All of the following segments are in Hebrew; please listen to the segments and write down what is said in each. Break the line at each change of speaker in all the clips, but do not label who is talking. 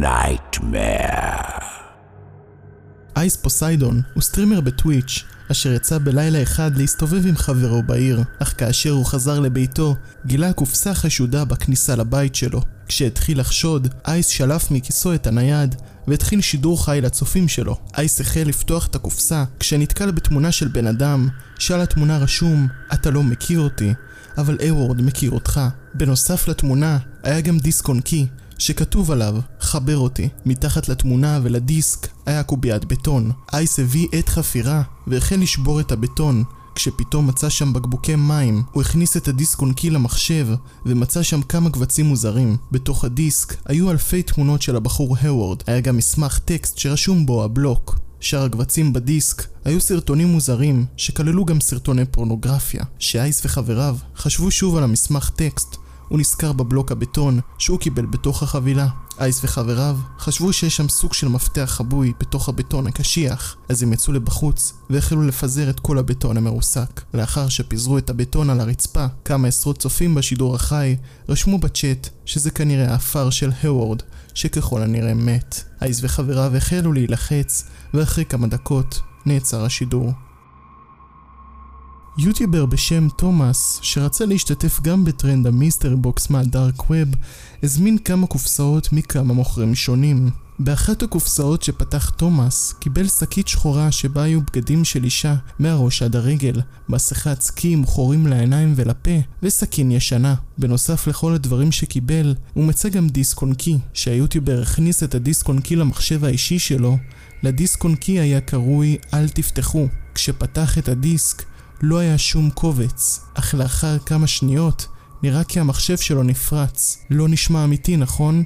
Nightmare.
Ice Poseidon הוא סטרימר ב Twitch, אשר יצא בלילה אחד להסתובב עם חברו בעיר, אך כאשר הוא חזר לביתו, גילה קופסה חשודה בכניסה לבית שלו. כשהתחיל לחשוד, Ice שלף מכיסו את הנייד, והתחיל שידור חי לצופים שלו. Ice החל לפתוח את הקופסה, כשנתקל בתמונה של בן אדם, שעל התמונה רשום, אתה לא מכיר אותי, אבל אוורד מכיר אותך. בנוסף לתמונה, היה גם דיסק און קי, שכתוב עליו, חבר אותי. מתחת לתמונה ולדיסק היה קוביית בטון. אייס הביא עת חפירה והחל לשבור את הבטון. כשפתאום מצא שם בקבוקי מים, הוא הכניס את הדיסק אונקי למחשב ומצא שם כמה קבצים מוזרים. בתוך הדיסק היו אלפי תמונות של הבחור הוורד. היה גם מסמך טקסט שרשום בו הבלוק. שאר הקבצים בדיסק היו סרטונים מוזרים שכללו גם סרטוני פורנוגרפיה. שאייס וחבריו חשבו שוב על המסמך טקסט הוא נזכר בבלוק הבטון שהוא קיבל בתוך החבילה. אייס וחבריו חשבו שיש שם סוג של מפתח חבוי בתוך הבטון הקשיח, אז הם יצאו לבחוץ והחלו לפזר את כל הבטון המרוסק. לאחר שפיזרו את הבטון על הרצפה, כמה עשרות צופים בשידור החי רשמו בצ'אט שזה כנראה האפר של הוורד, שככל הנראה מת. אייס וחבריו החלו להילחץ, ואחרי כמה דקות נעצר השידור. יוטיובר בשם תומאס, שרצה להשתתף גם בטרנד ה mystery box מה dark web, הזמין כמה קופסאות מכמה מוכרים שונים. באחת הקופסאות שפתח תומאס, קיבל שקית שחורה שבה היו בגדים של אישה מהראש עד הרגל, מסכת עם חורים לעיניים ולפה, וסכין ישנה. בנוסף לכל הדברים שקיבל, הוא מצא גם דיסק און קי, שהיוטיובר הכניס את הדיסק און קי למחשב האישי שלו, לדיסק און קי היה קרוי אל תפתחו. כשפתח את הדיסק, לא היה שום קובץ, אך לאחר כמה שניות נראה כי המחשב שלו נפרץ. לא נשמע אמיתי, נכון?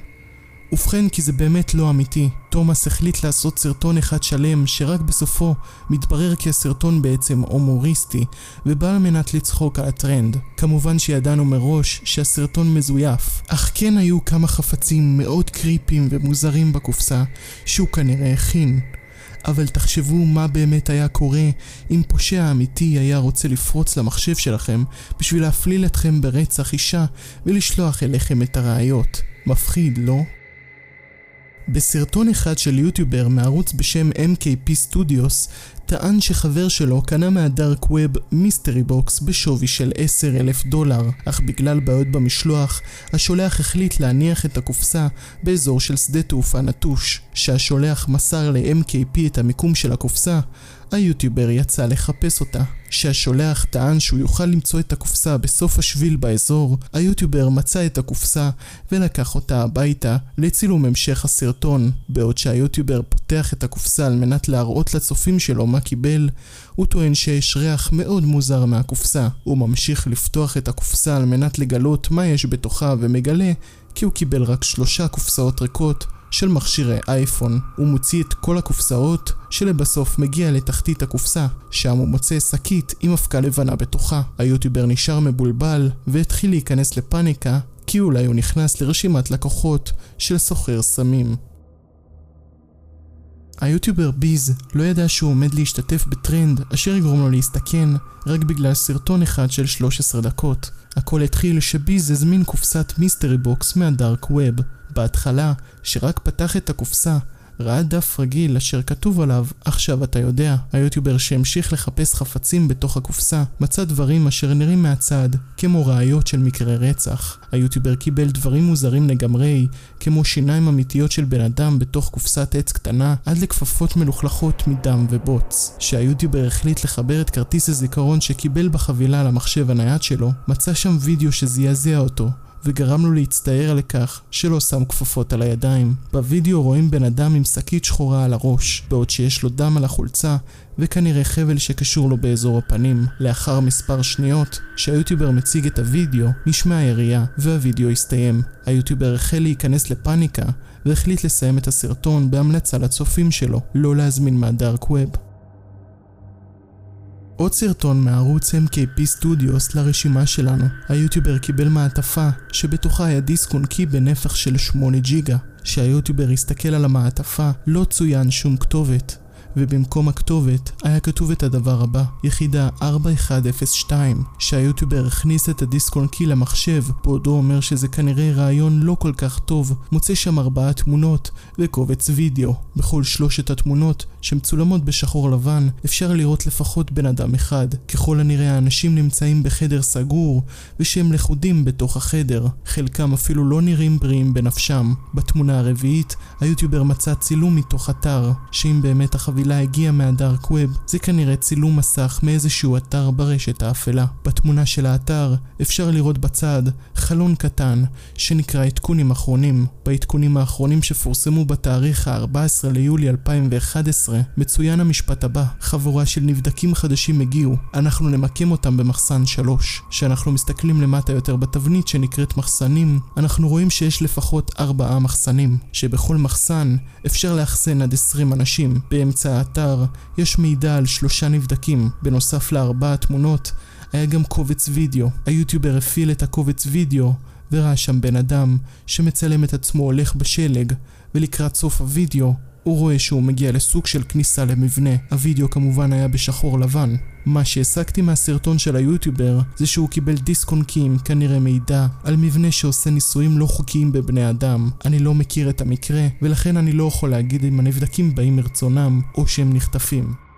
ובכן, כי זה באמת לא אמיתי. תומאס החליט לעשות סרטון אחד שלם, שרק בסופו מתברר כי הסרטון בעצם הומוריסטי, ובא על מנת לצחוק על הטרנד. כמובן שידענו מראש שהסרטון מזויף, אך כן היו כמה חפצים מאוד קריפים ומוזרים בקופסה, שהוא כנראה הכין. אבל תחשבו מה באמת היה קורה אם פושע אמיתי היה רוצה לפרוץ למחשב שלכם בשביל להפליל אתכם ברצח אישה ולשלוח אליכם את הראיות. מפחיד, לא? בסרטון אחד של יוטיובר מערוץ בשם MKP Studios טען שחבר שלו קנה מה dark web mystery box בשווי של 10 אלף דולר, אך בגלל בעיות במשלוח, השולח החליט להניח את הקופסה באזור של שדה תעופה נטוש. כשהשולח מסר ל-MKP את המיקום של הקופסה, היוטיובר יצא לחפש אותה. כשהשולח טען שהוא יוכל למצוא את הקופסה בסוף השביל באזור, היוטיובר מצא את הקופסה ולקח אותה הביתה לצילום המשך הסרטון. בעוד שהיוטיובר פותח את הקופסה על מנת להראות לצופים שלו מה קיבל, הוא טוען שיש ריח מאוד מוזר מהקופסה. הוא ממשיך לפתוח את הקופסה על מנת לגלות מה יש בתוכה ומגלה כי הוא קיבל רק שלושה קופסאות ריקות של מכשירי אייפון. הוא מוציא את כל הקופסאות, שלבסוף מגיע לתחתית הקופסה, שם הוא מוצא שקית עם אבקה לבנה בתוכה. היוטיובר נשאר מבולבל, והתחיל להיכנס לפאניקה, כי אולי הוא נכנס לרשימת לקוחות של סוחר סמים. היוטיובר ביז לא ידע שהוא עומד להשתתף בטרנד אשר יגרום לו להסתכן רק בגלל סרטון אחד של 13 דקות. הכל התחיל שביז הזמין קופסת mystery box מה dark web. בהתחלה, שרק פתח את הקופסה, ראה דף רגיל אשר כתוב עליו עכשיו אתה יודע. היוטיובר שהמשיך לחפש חפצים בתוך הקופסה מצא דברים אשר נראים מהצד כמו ראיות של מקרי רצח. היוטיובר קיבל דברים מוזרים לגמרי כמו שיניים אמיתיות של בן אדם בתוך קופסת עץ קטנה עד לכפפות מלוכלכות מדם ובוץ. כשהיוטיובר החליט לחבר את כרטיס הזיכרון שקיבל בחבילה למחשב הנייד שלו מצא שם וידאו שזעזע אותו וגרם לו להצטער על כך שלא שם כפפות על הידיים. בווידאו רואים בן אדם עם שקית שחורה על הראש, בעוד שיש לו דם על החולצה וכנראה חבל שקשור לו באזור הפנים. לאחר מספר שניות, שהיוטיובר מציג את הווידאו, נשמע הירייה והווידאו הסתיים. היוטיובר החל להיכנס לפאניקה והחליט לסיים את הסרטון בהמלצה לצופים שלו לא להזמין מהדארק ווב. עוד סרטון מערוץ MKP Studios לרשימה שלנו. היוטיובר קיבל מעטפה שבתוכה היה דיסק און קי בנפח של 8 ג'יגה. כשהיוטיובר הסתכל על המעטפה לא צוין שום כתובת. ובמקום הכתובת היה כתוב את הדבר הבא, יחידה 4102, שהיוטיובר הכניס את הדיסק און קי למחשב, בעודו אומר שזה כנראה רעיון לא כל כך טוב, מוצא שם ארבעה תמונות וקובץ וידאו. בכל שלושת התמונות, שמצולמות בשחור לבן, אפשר לראות לפחות בן אדם אחד. ככל הנראה האנשים נמצאים בחדר סגור, ושהם לכודים בתוך החדר. חלקם אפילו לא נראים בריאים בנפשם. בתמונה הרביעית, היוטיובר מצא צילום מתוך אתר, שאם באמת החבילה הגיעה מהדארק ווב, זה כנראה צילום מסך מאיזשהו אתר ברשת האפלה. בתמונה של האתר, אפשר לראות בצד חלון קטן, שנקרא עדכונים אחרונים. בעדכונים האחרונים שפורסמו בתאריך ה-14 ליולי 2011, מצוין המשפט הבא: חבורה של נבדקים חדשים הגיעו, אנחנו נמקם אותם במחסן 3. כשאנחנו מסתכלים למטה יותר בתבנית שנקראת מחסנים, אנחנו רואים שיש לפחות ארבעה מחסנים, שבכל מחסן אפשר לאחסן עד 20 אנשים. באמצע האתר יש מידע על שלושה נבדקים, בנוסף לארבע התמונות היה גם קובץ וידאו. היוטיובר הפעיל את הקובץ וידאו וראה שם בן אדם שמצלם את עצמו הולך בשלג, ולקראת סוף הוידאו הוא רואה שהוא מגיע לסוג של כניסה למבנה. הוידאו כמובן היה בשחור לבן. מה שהסקתי מהסרטון של היוטיובר זה שהוא קיבל דיסק און קי עם כנראה מידע על מבנה שעושה ניסויים לא חוקיים בבני אדם. אני לא מכיר את המקרה ולכן אני לא יכול להגיד אם הנבדקים באים מרצונם או שהם נחטפים.